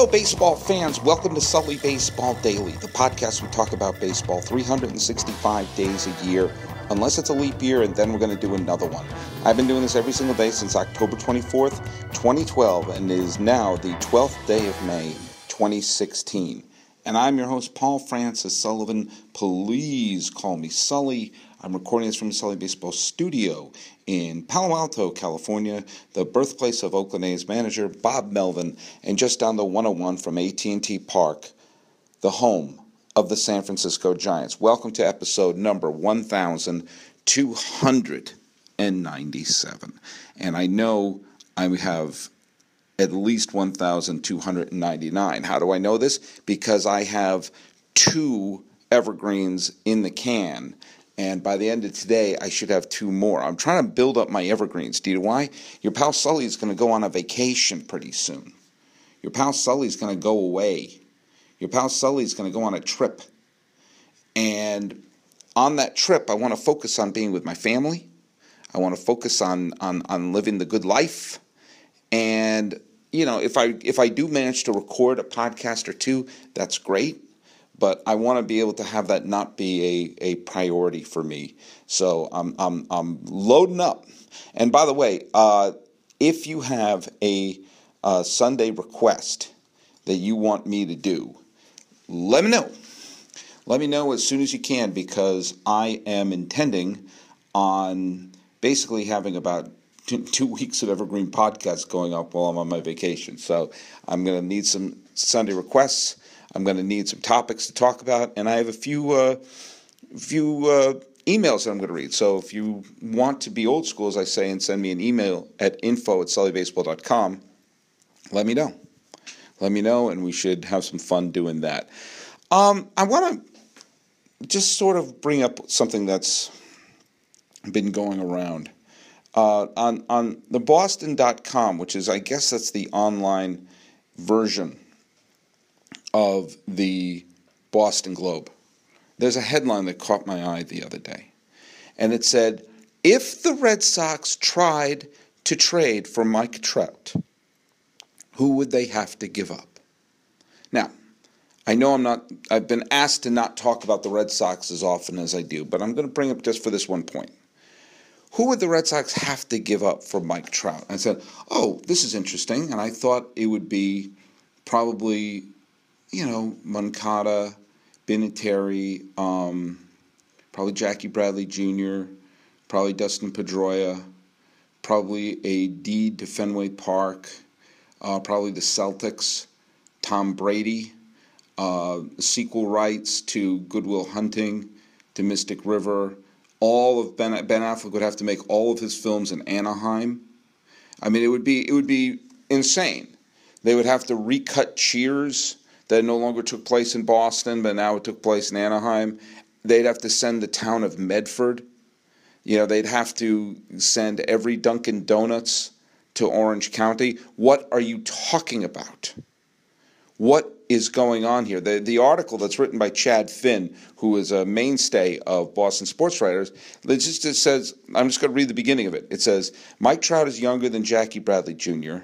Hello, baseball fans. Welcome to Sully Baseball Daily, the podcast we talk about baseball 365 days a year, unless it's a leap year, and then we're going to do another one. I've been doing this every single day since October 24th, 2012, and it is now the 12th day of May, 2016. And I'm your host, Paul Francis Sullivan. Please call me Sully. I'm recording this from the Sully Baseball studio in Palo Alto, California, the birthplace of Oakland A's manager Bob Melvin, and just down the 101 from AT&T Park, the home of the San Francisco Giants. Welcome to episode number 1297. And I know I have at least 1299. How do I know this? Because I have two evergreens in the can and by the end of today, I should have two more. I'm trying to build up my evergreens. Do you know why? Your pal Sully is going to go on a vacation pretty soon. Your pal Sully is going to go away. Your pal Sully is going to go on a trip. And on that trip, I want to focus on being with my family. I want to focus on, on, on living the good life. And, you know, if I if I do manage to record a podcast or two, that's great but I want to be able to have that not be a, a priority for me. So I'm, I'm, I'm loading up. And by the way, uh, if you have a, a Sunday request that you want me to do, let me know. Let me know as soon as you can because I am intending on basically having about two, weeks of Evergreen podcasts going up while I'm on my vacation. So I'm going to need some Sunday requests. I'm going to need some topics to talk about, and I have a few uh, few uh, emails that I'm going to read. So if you want to be old school, as I say, and send me an email at info at sullybaseball.com, let me know. Let me know, and we should have some fun doing that. Um, I want to just sort of bring up something that's been going around. Uh, on on the Boston.com, which is I guess that's the online version of the Boston Globe. There's a headline that caught my eye the other day, and it said, If the Red Sox tried to trade for Mike Trout, who would they have to give up? Now, I know I'm not, I've been asked to not talk about the Red Sox as often as I do, but I'm going to bring up just for this one point. Who would the Red Sox have to give up for Mike Trout? I said, Oh, this is interesting. And I thought it would be probably you know, Moncada, Vinatieri, um, probably Jackie Bradley Jr., probably Dustin Pedroia, probably a deed to Fenway Park, uh, probably the Celtics, Tom Brady, uh, sequel rights to Good Will Hunting, to Mystic River. All of Ben Ben Affleck would have to make all of his films in Anaheim. I mean, it would be it would be insane. They would have to recut Cheers that no longer took place in Boston, but now it took place in Anaheim. They'd have to send the town of Medford. You know, they'd have to send every Dunkin' Donuts to Orange County. What are you talking about? What is going on here? The, the article that's written by Chad Finn, who is a mainstay of Boston sports writers, it just it says, I'm just going to read the beginning of it. It says, Mike Trout is younger than Jackie Bradley Jr.,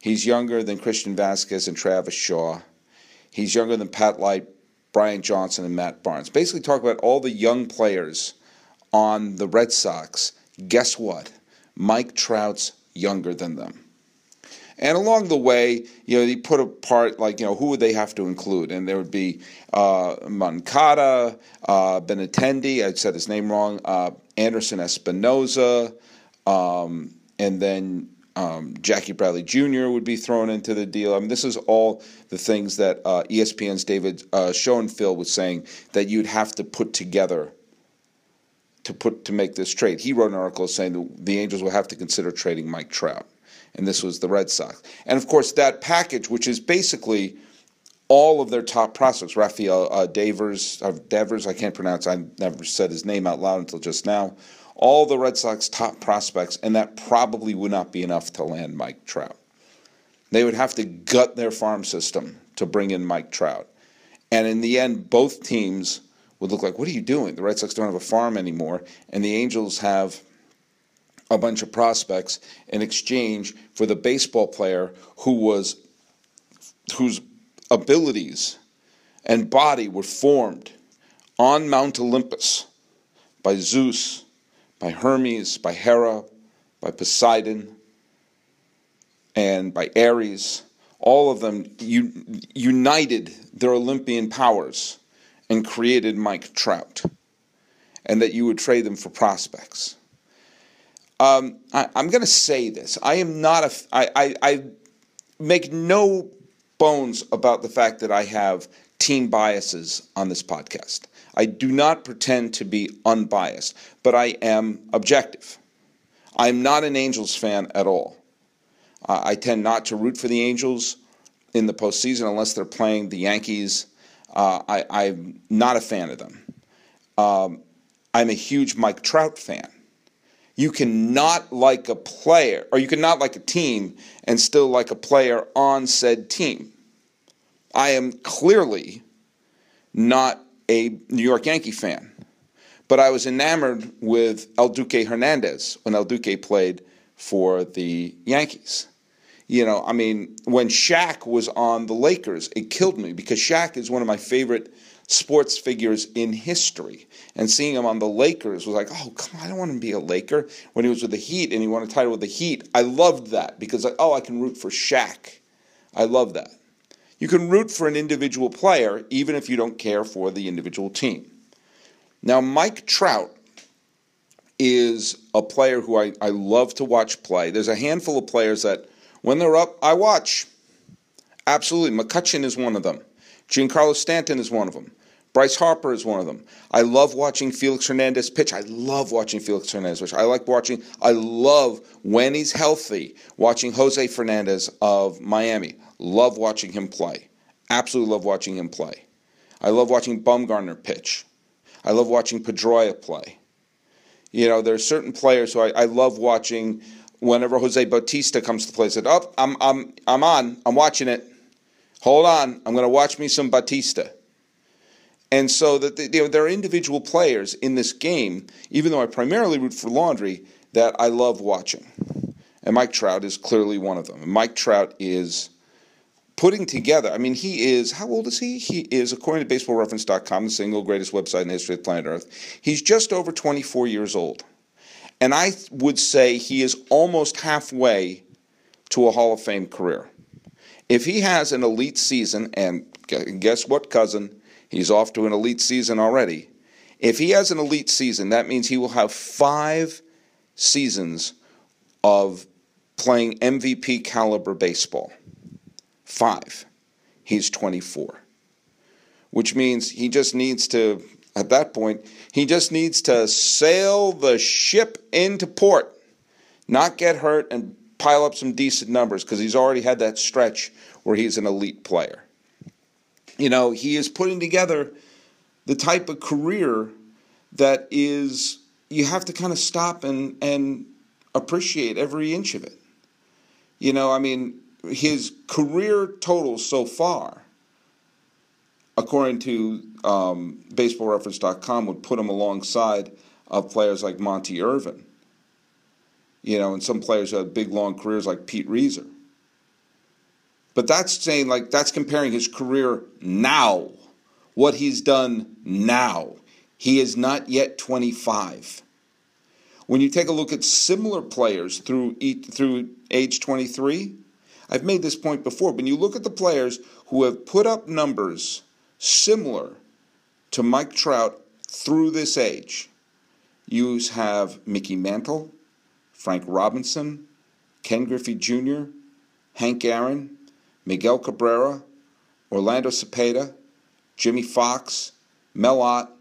he's younger than Christian Vazquez and Travis Shaw. He's younger than Pat Light, Brian Johnson, and Matt Barnes. Basically, talk about all the young players on the Red Sox. Guess what? Mike Trout's younger than them. And along the way, you know, he put apart like you know who would they have to include, and there would be uh, Moncada, uh, Benintendi. I said his name wrong. Uh, Anderson Espinoza, um, and then um, Jackie Bradley Jr. would be thrown into the deal. I mean, this is all the things that uh, ESPN's David uh, Schoenfield was saying that you'd have to put together to put to make this trade. He wrote an article saying that the Angels will have to consider trading Mike Trout, and this was the Red Sox. And of course, that package, which is basically all of their top prospects, Rafael uh, Devers, uh, Devers, I can't pronounce. I never said his name out loud until just now all the Red Sox top prospects, and that probably would not be enough to land Mike Trout. They would have to gut their farm system to bring in Mike Trout. And in the end, both teams would look like, what are you doing? The Red Sox don't have a farm anymore, and the Angels have a bunch of prospects in exchange for the baseball player who was whose abilities and body were formed on Mount Olympus by Zeus, by Hermes, by Hera, by Poseidon, and by Ares. All of them united their Olympian powers and created Mike Trout, and that you would trade them for prospects. Um, I, am going to say this. I am not a. I, I, I make no bones about the fact that I have team biases on this podcast. I do not pretend to be unbiased, but I am objective. I'm not an Angels fan at all. Uh, I tend not to root for the Angels in the postseason unless they're playing the Yankees. Uh, I, am not a fan of them. Um, I'm a huge Mike Trout fan. You cannot like a player, or you cannot like a team and still like a player on said team. I am clearly not a New York Yankee fan, but I was enamored with El Duque Hernandez when El Duque played for the Yankees. You know, I mean, when Shaq was on the Lakers, it killed me because Shaq is one of my favorite sports figures in history. And seeing him on the Lakers was like, oh, come on, I don't want to be a Laker. When he was with the Heat and he won a title with the Heat, I loved that because, oh, I can root for Shaq. I love that. You can root for an individual player even if you don't care for the individual team. Now, Mike Trout is a player who I, I love to watch play. There's a handful of players that, when they're up, I watch. Absolutely. McCutchen is one of them. Giancarlo Stanton is one of them. Bryce Harper is one of them. I love watching Felix Hernandez pitch. I love watching Felix Hernandez pitch. I like watching, I love when he's healthy, watching Jose Fernandez of Miami. Love watching him play. Absolutely love watching him play. I love watching Bumgarner pitch. I love watching Pedroia play. You know, there are certain players who I, I love watching whenever Jose Bautista comes to play. I said, Oh, I'm, I'm, I'm on. I'm watching it. Hold on. I'm going to watch me some Bautista. And so that the, you know, there are individual players in this game, even though I primarily root for Laundry, that I love watching. And Mike Trout is clearly one of them. And Mike Trout is putting together. I mean, he is, how old is he? He is, according to baseballreference.com, the single greatest website in the history of planet Earth, he's just over 24 years old. And I would say he is almost halfway to a Hall of Fame career. If he has an elite season, and guess what, cousin? He's off to an elite season already. If he has an elite season, that means he will have five seasons of playing MVP caliber baseball. Five. He's 24. Which means he just needs to, at that point, he just needs to sail the ship into port, not get hurt, and pile up some decent numbers because he's already had that stretch where he's an elite player. You know, he is putting together the type of career that is, you have to kind of stop and, and appreciate every inch of it. You know, I mean, his career total so far, according to um, BaseballReference.com, would put him alongside of players like Monte Irvin. You know, and some players who had big long careers like Pete Reiser. But that's saying like that's comparing his career now, what he's done now. He is not yet 25. When you take a look at similar players through through age 23, I've made this point before. When you look at the players who have put up numbers similar to Mike Trout through this age, you have Mickey Mantle, Frank Robinson, Ken Griffey Jr., Hank Aaron, Miguel Cabrera, Orlando Cepeda, Jimmie Foxx, Mel Ott,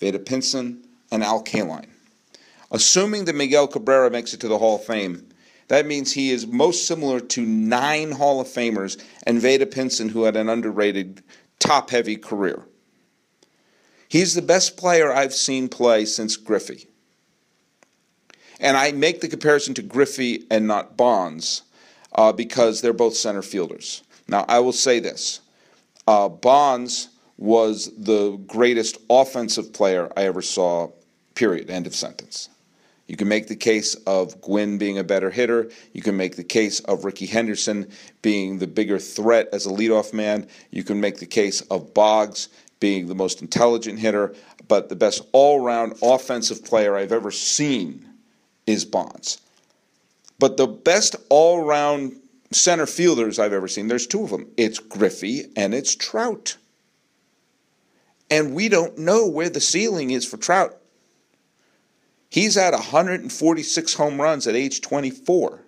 Vada Pinson, and Al Kaline. Assuming that Miguel Cabrera makes it to the Hall of Fame, that means he is most similar to nine Hall of Famers and Vada Pinson, who had an underrated, top heavy career. He's the best player I've seen play since Griffey. And I make the comparison to Griffey and not Bonds uh, because they're both center fielders. Now, I will say this uh, Bonds was the greatest offensive player I ever saw, period, end of sentence. You can make the case of Gwynn being a better hitter. You can make the case of Rickey Henderson being the bigger threat as a leadoff man. You can make the case of Boggs being the most intelligent hitter, but the best all round offensive player I've ever seen is Bonds. But the best all round center fielders I've ever seen, there's two of them it's Griffey and it's Trout. And we don't know where the ceiling is for Trout. He's at 146 home runs at age 24.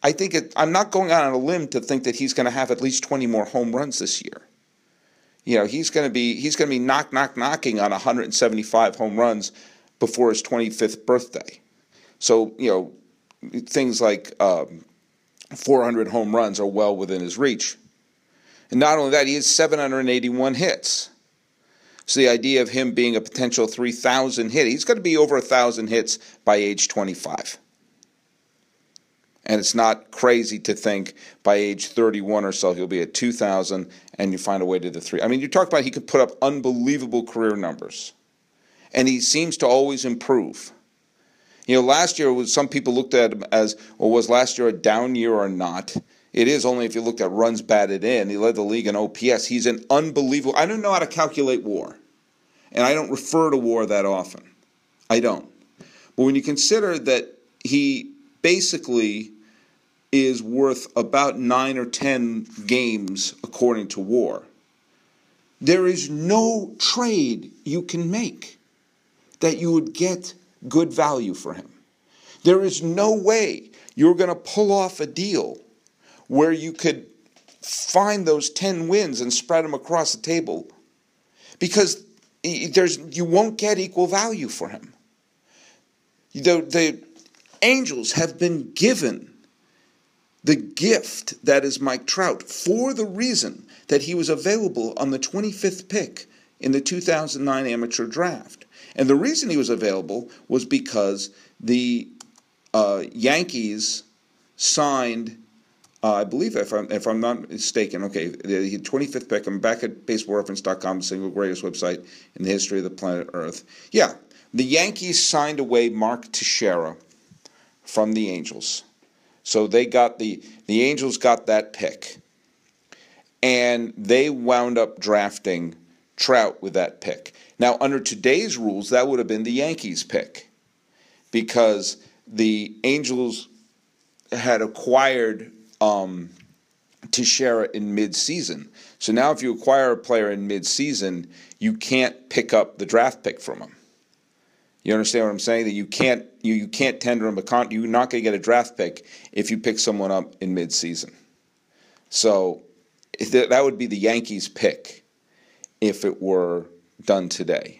I think it, I'm not going out on a limb to think that he's going to have at least 20 more home runs this year. You know, he's going to be he's going to be knock knock knocking on 175 home runs before his 25th birthday. So you know, things like um, 400 home runs are well within his reach. And not only that, he has 781 hits. So the idea of him being a potential 3,000 hit, he's going to be over 1,000 hits by age 25. And it's not crazy to think by age 31 or so he'll be at 2,000 and you find a way to the three. I mean, you talk about he could put up unbelievable career numbers. And he seems to always improve. You know, last year was some people looked at him as, well, was last year a down year or not? It is only if you looked at runs batted in. He led the league in OPS. He's an unbelievable. I don't know how to calculate WAR, and I don't refer to WAR that often. I don't. But when you consider that he basically is worth about nine or ten games according to WAR, there is no trade you can make that you would get good value for him. There is no way you're going to pull off a deal where you could find those 10 wins and spread them across the table because there's you won't get equal value for him. The, the Angels have been given the gift that is Mike Trout for the reason that he was available on the 25th pick in the 2009 amateur draft. And the reason he was available was because the uh, Yankees signed uh, I believe, if I'm, if I'm not mistaken, okay, the 25th pick. I'm back at baseballreference.com, the single greatest website in the history of the planet Earth. Yeah, the Yankees signed away Mark Teixeira from the Angels. So they got the the Angels got that pick. And they wound up drafting Trout with that pick. Now, under today's rules, that would have been the Yankees pick because the Angels had acquired um, Teixeira in mid-season. So now, if you acquire a player in mid-season, you can't pick up the draft pick from him. You understand what I'm saying? That you can't you, you can't tender him a con. You're not going to get a draft pick if you pick someone up in mid-season. So that would be the Yankees' pick if it were done today.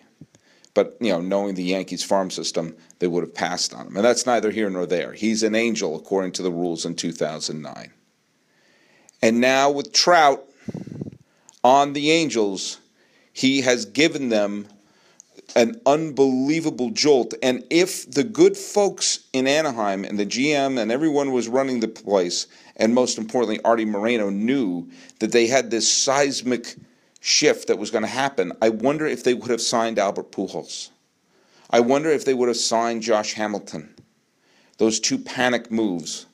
But you know, knowing the Yankees farm system, they would have passed on him. And that's neither here nor there. He's an angel according to the rules in 2009. And now with Trout on the Angels, he has given them an unbelievable jolt. And if the good folks in Anaheim and the GM and everyone was running the place, and most importantly, Arte Moreno knew that they had this seismic shift that was going to happen, I wonder if they would have signed Albert Pujols. I wonder if they would have signed Josh Hamilton. Those two panic moves.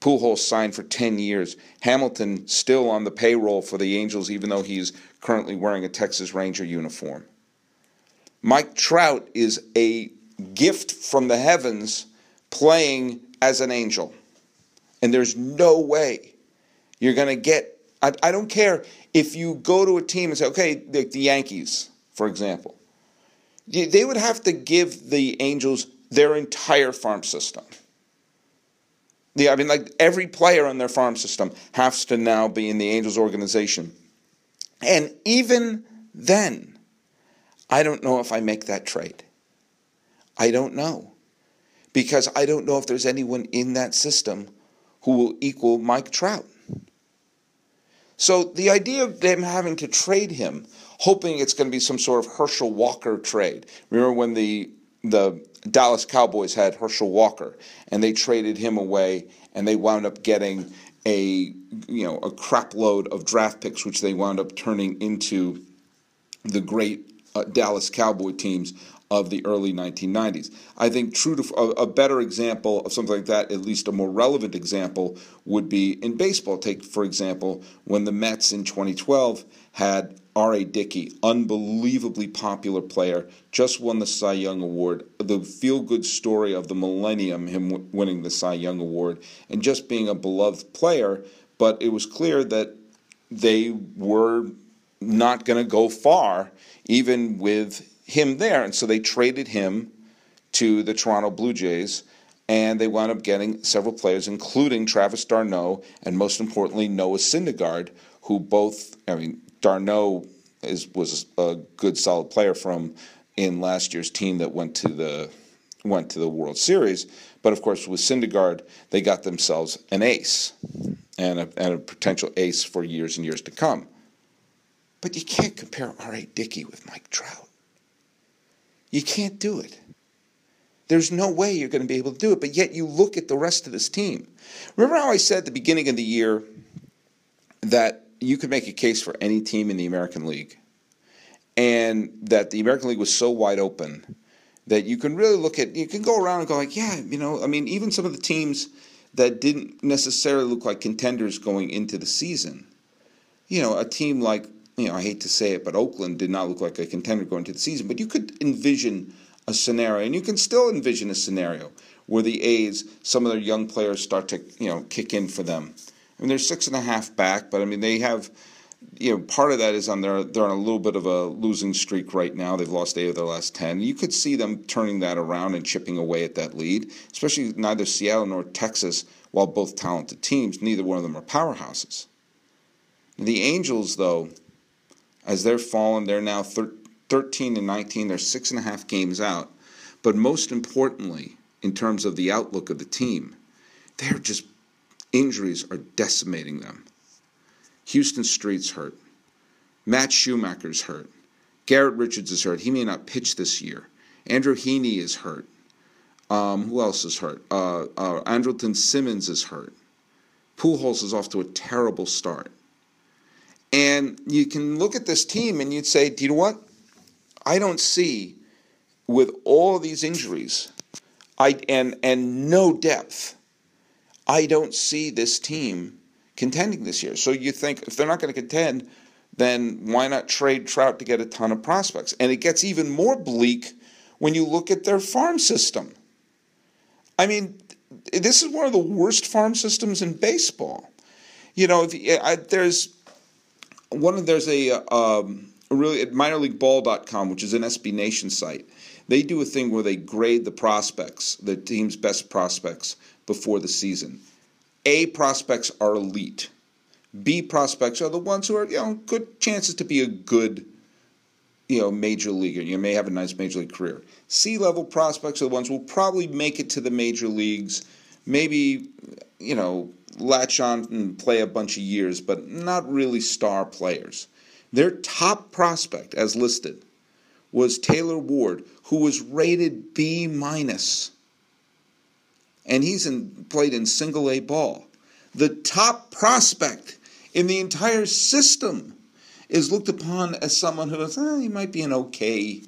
Pujols signed for 10 years. Hamilton still on the payroll for the Angels, even though he's currently wearing a Texas Ranger uniform. Mike Trout is a gift from the heavens playing as an angel. And there's no way you're going to get. I, I, don't care if you go to a team and say, okay, the, the Yankees, for example, they would have to give the Angels their entire farm system. The, I mean, like every player on their farm system has to now be in the Angels organization. And even then, I don't know if I make that trade. I don't know. Because I don't know if there's anyone in that system who will equal Mike Trout. So the idea of them having to trade him hoping it's going to be some sort of Herschel Walker trade. Remember when the the Dallas Cowboys had Herschel Walker and they traded him away and they wound up getting a you know a crap load of draft picks which they wound up turning into the great uh, Dallas Cowboy teams of the early 1990s. I think true to a, a, better example of something like that, at least a more relevant example, would be in baseball. Take for example when the Mets in 2012 had R.A. Dickey, unbelievably popular player, just won the Cy Young Award. The feel good story of the millennium, him w- winning the Cy Young Award, and just being a beloved player. But it was clear that they were not going to go far, even with him there. And so they traded him to the Toronto Blue Jays, and they wound up getting several players, including Travis d'Arnaud and most importantly Noah Syndergaard, who both, I mean, Darno is was a good solid player from in last year's team that went to the went to the World Series. But of course, with Syndergaard, they got themselves an ace and a, and a potential ace for years and years to come. But you can't compare R.A. Dickey with Mike Trout. You can't do it. There's no way you're going to be able to do it, but yet you look at the rest of this team. Remember how I said at the beginning of the year that you could make a case for any team in the American League, and that the American League was so wide open that you can really look at, you can go around and go, like, yeah, you know, I mean, even some of the teams that didn't necessarily look like contenders going into the season, you know, a team like you know, I hate to say it, but Oakland did not look like a contender going into the season. But you could envision a scenario, and you can still envision a scenario where the A's, some of their young players start to, you know, kick in for them. I mean, they're six and a half back, but I mean, they have, you know, part of that is on their, they're on a little bit of a losing streak right now. They've lost eight of their last 10. You could see them turning that around and chipping away at that lead, especially neither Seattle nor Texas, while both talented teams, neither one of them are powerhouses. The Angels, though, as they're fallen. They're now thir- 13 and 19. They're six and a half games out. But most importantly, in terms of the outlook of the team, they're just injuries are decimating them. Huston Street's hurt. Matt Shoemaker's hurt. Garrett Richards is hurt. He may not pitch this year. Andrew Heaney is hurt. Um, who else is hurt? Uh, uh, Andrelton Simmons is hurt. Pujols is off to a terrible start. And you can look at this team and you'd say, do you know what? I don't see with all these injuries I, and, and no depth, I don't see this team contending this year. So you think if they're not going to contend, then why not trade Trout to get a ton of prospects? And it gets even more bleak when you look at their farm system. I mean, this is one of the worst farm systems in baseball. You know, if, I, there's one of there's a, um, really at minorleagueball.com, which is an SB Nation site. They do a thing where they grade the prospects, the team's best prospects before the season. A prospects are elite. B prospects are the ones who are, you know, good chances to be a good, you know, major leaguer. You may have a nice major league career. C level prospects are the ones who will probably make it to the major leagues, maybe, you know, latch on and play a bunch of years, but not really star players. Their top prospect, as listed, was Taylor Ward, who was rated B minus, and he's in, played in single A ball. The top prospect in the entire system is looked upon as someone who is, eh, he might be an okay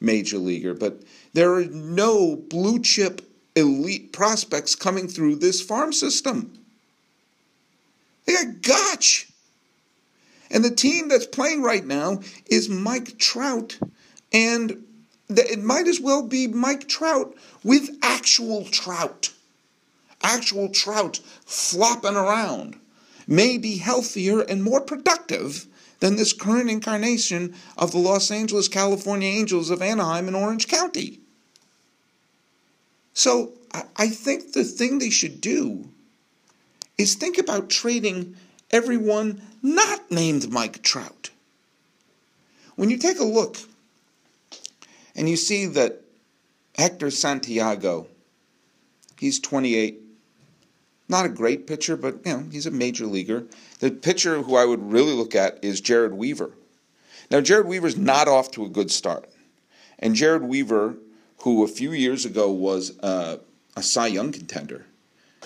major leaguer, but there are no blue chip elite prospects coming through this farm system. They got Gotch. And the team that's playing right now is Mike Trout. And it might as well be Mike Trout with actual trout. Actual trout flopping around may be healthier and more productive than this current incarnation of the Los Angeles, California Angels of Anaheim and Orange County. So I think the thing they should do is think about trading everyone not named Mike Trout. When you take a look and you see that Hector Santiago, he's 28, not a great pitcher, but you know, he's a major leaguer. The pitcher who I would really look at is Jered Weaver. Now, Jered Weaver's not off to a good start. And Jered Weaver, who a few years ago was uh, a Cy Young contender,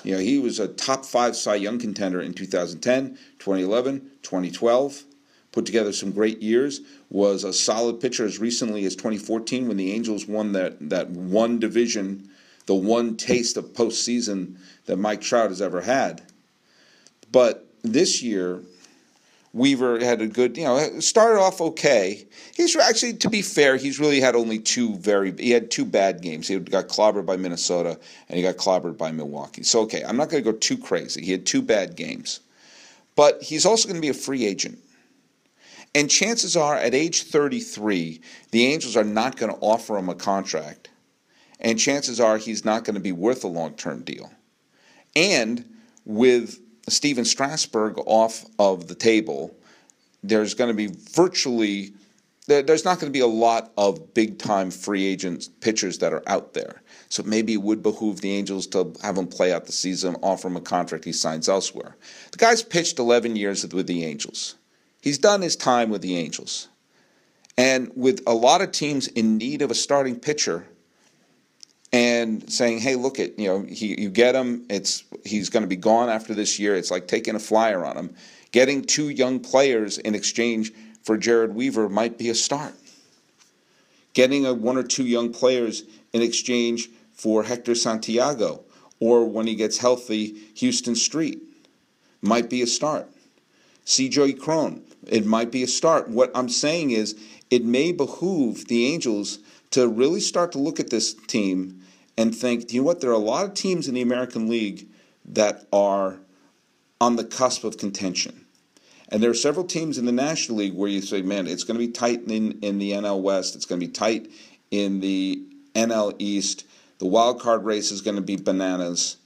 you know, he was a top five Cy Young contender in 2010, 2011, 2012. put together some great years, was a solid pitcher as recently as 2014 when the Angels won that, that one division, the one taste of postseason that Mike Trout has ever had. But this year, Weaver had a good, you know, started off okay. He's actually, to be fair, he's really had only two very, he had two bad games. He got clobbered by Minnesota and he got clobbered by Milwaukee. So, okay, I'm not going to go too crazy. He had two bad games. But he's also going to be a free agent. And chances are, at age 33, the Angels are not going to offer him a contract. And chances are he's not going to be worth a long term deal. And with Stephen Strasburg off of the table, there's going to be virtually there's not going to be a lot of big time free agent pitchers that are out there. So maybe it would behoove the Angels to have him play out the season, offer him a contract he signs elsewhere. The guy's pitched 11 years with the Angels. He's done his time with the Angels. And with a lot of teams in need of a starting pitcher, and saying, "Hey, look at you know, he, you get him. It's he's going to be gone after this year. It's like taking a flyer on him. Getting two young players in exchange for Jered Weaver might be a start. Getting a one or two young players in exchange for Hector Santiago, or when he gets healthy, Huston Street, might be a start. See C.J. Cron, it might be a start. What I'm saying is, it may behoove the Angels to really start to look at this team and think, you know what, there are a lot of teams in the American League that are on the cusp of contention. And there are several teams in the National League where you say, man, it's going to be tight in, in the NL West, it's going to be tight in the NL East. The wild card race is going to be bananas.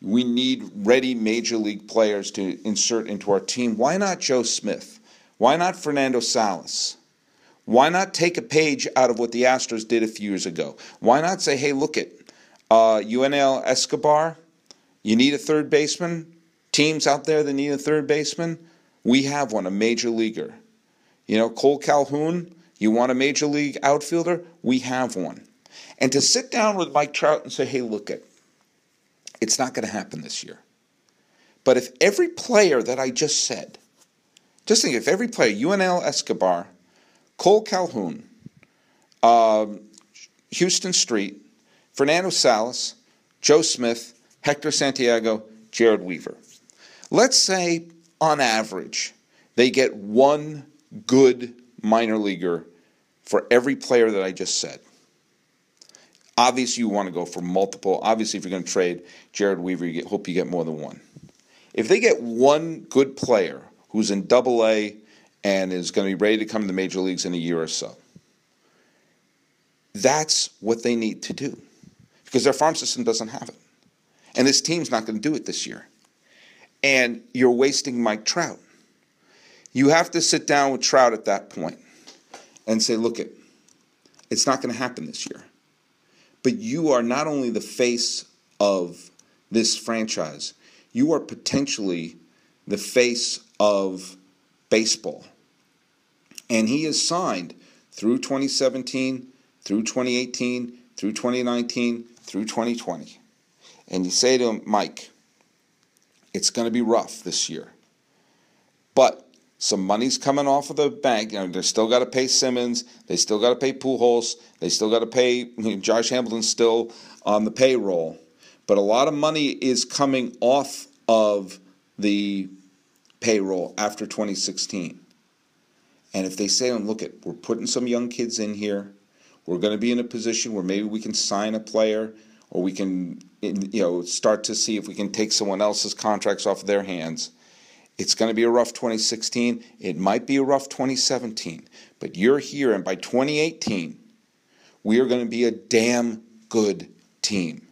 We need ready major league players to insert into our team. Why not Joe Smith? Why not Fernando Salas? Why not take a page out of what the Astros did a few years ago? Why not say, hey, look at uh, Yoenis Escobar, you need a third baseman? Teams out there that need a third baseman? We have one, a major leaguer. You know, Cole Calhoun, you want a major league outfielder? We have one. And to sit down with Mike Trout and say, hey, look at it, it's not going to happen this year. But if every player that I just said, just think if every player, Yoenis Escobar, Cole Calhoun, um, Huston Street, Fernando Salas, Joe Smith, Hector Santiago, Jered Weaver. Let's say, on average, they get one good minor leaguer for every player that I just said. Obviously, you want to go for multiple. Obviously, if you're going to trade Jered Weaver, you get, hope you get more than one. If they get one good player who's in Double A and is going to be ready to come to the major leagues in a year or so. That's what they need to do because their farm system doesn't have it. And this team's not going to do it this year. And you're wasting Mike Trout. You have to sit down with Trout at that point and say, look, it, it's not going to happen this year. But you are not only the face of this franchise, you are potentially the face of baseball. And he is signed through 2017, through 2018, through 2019, through 2020. And you say to him, Mike, it's going to be rough this year. But some money's coming off of the bank. You know, they still got to pay Simmons. They still got to pay Pujols. They still got to pay you know, Josh Hamilton still on the payroll. But a lot of money is coming off of the payroll after 2016. And if they say, look, at we're putting some young kids in here, we're going to be in a position where maybe we can sign a player or we can you know start to see if we can take someone else's contracts off of their hands. It's going to be a rough 2016. It might be a rough 2017. But you're here, and by 2018, we are going to be a damn good team.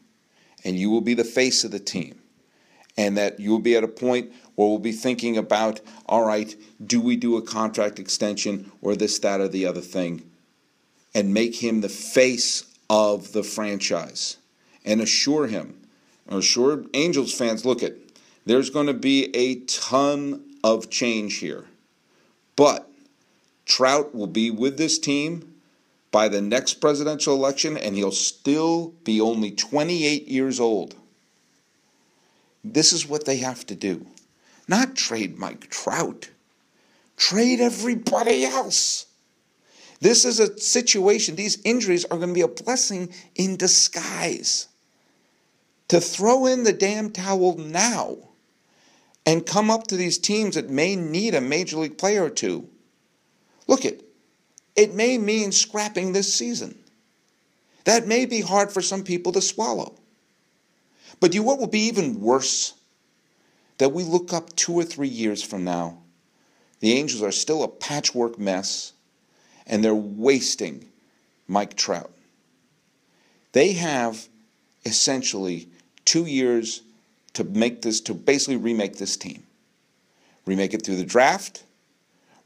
And you will be the face of the team. And that you will be at a point where we'll be thinking about all right, do we do a contract extension or this, that, or the other thing? And make him the face of the franchise and assure him, assure Angels fans look at, there's going to be a ton of change here. But Trout will be with this team by the next presidential election, and he'll still be only 28 years old. This is what they have to do. Not trade Mike Trout. Trade everybody else. This is a situation, these injuries are going to be a blessing in disguise. To throw in the damn towel now and come up to these teams that may need a major league player or two. Look it, it may mean scrapping this season. That may be hard for some people to swallow. But you what will be even worse? That we look up two or three years from now, the Angels are still a patchwork mess, and they're wasting Mike Trout. They have essentially two years to make this, to basically remake this team. Remake it through the draft,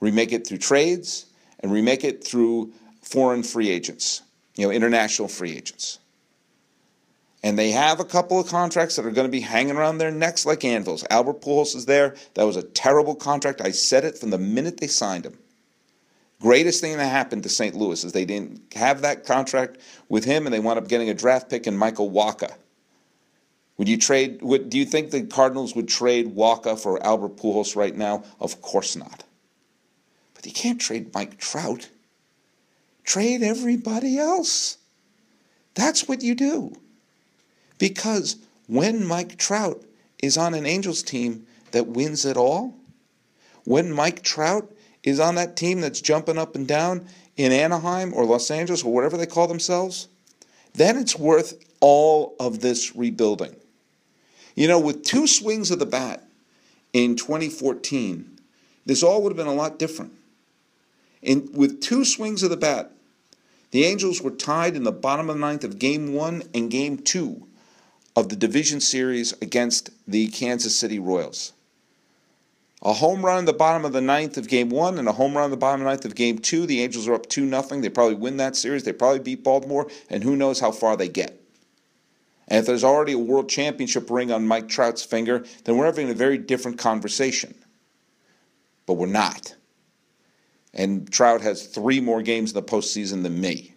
remake it through trades, and remake it through foreign free agents, you know, international free agents. And they have a couple of contracts that are going to be hanging around their necks like anvils. Albert Pujols is there. That was a terrible contract. I said it from the minute they signed him. Greatest thing that happened to St. Louis is they didn't have that contract with him, and they wound up getting a draft pick in Michael Wacha. Would you trade? Would do you think the Cardinals would trade Wacha for Albert Pujols right now? Of course not. But you can't trade Mike Trout. Trade everybody else. That's what you do. Because when Mike Trout is on an Angels team that wins it all, when Mike Trout is on that team that's jumping up and down in Anaheim or Los Angeles or whatever they call themselves, then it's worth all of this rebuilding. You know, with two swings of the bat in 2014, this all would have been a lot different. In, with two swings of the bat, the Angels were tied in the bottom of the ninth of game one and game two of the division series against the Kansas City Royals. A home run in the bottom of the ninth of game one and a home run in the bottom of the ninth of game two. The Angels are up 2 nothing. They probably win that series. They probably beat Baltimore, and who knows how far they get. And if there's already a world championship ring on Mike Trout's finger, then we're having a very different conversation. But we're not. And Trout has three more games in the postseason than me.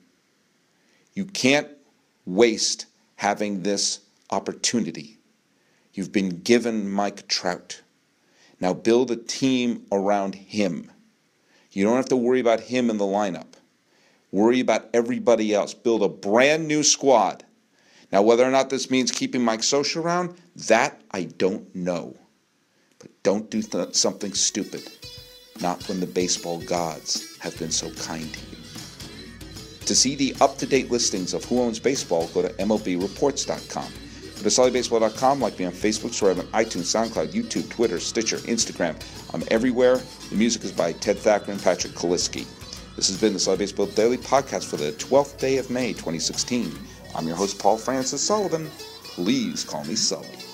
You can't waste having this opportunity. You've been given Mike Trout. Now build a team around him. You don't have to worry about him in the lineup. Worry about everybody else. Build a brand new squad now, whether or not this means keeping Mike Scioscia around, that I don't know. But don't do th- something stupid. Not when the baseball gods have been so kind to you. To see the up to date listings of who owns baseball, go to MLBReports.com. SullyBaseball.com, like me on Facebook, subscribe on iTunes, SoundCloud, YouTube, Twitter, Stitcher, Instagram. I'm everywhere. The music is by Ted Thacker and Patrick Kaliski. This has been the Sully Baseball Daily Podcast for the 12th day of May, 2016. I'm your host, Paul Francis Sullivan. Please call me Sully.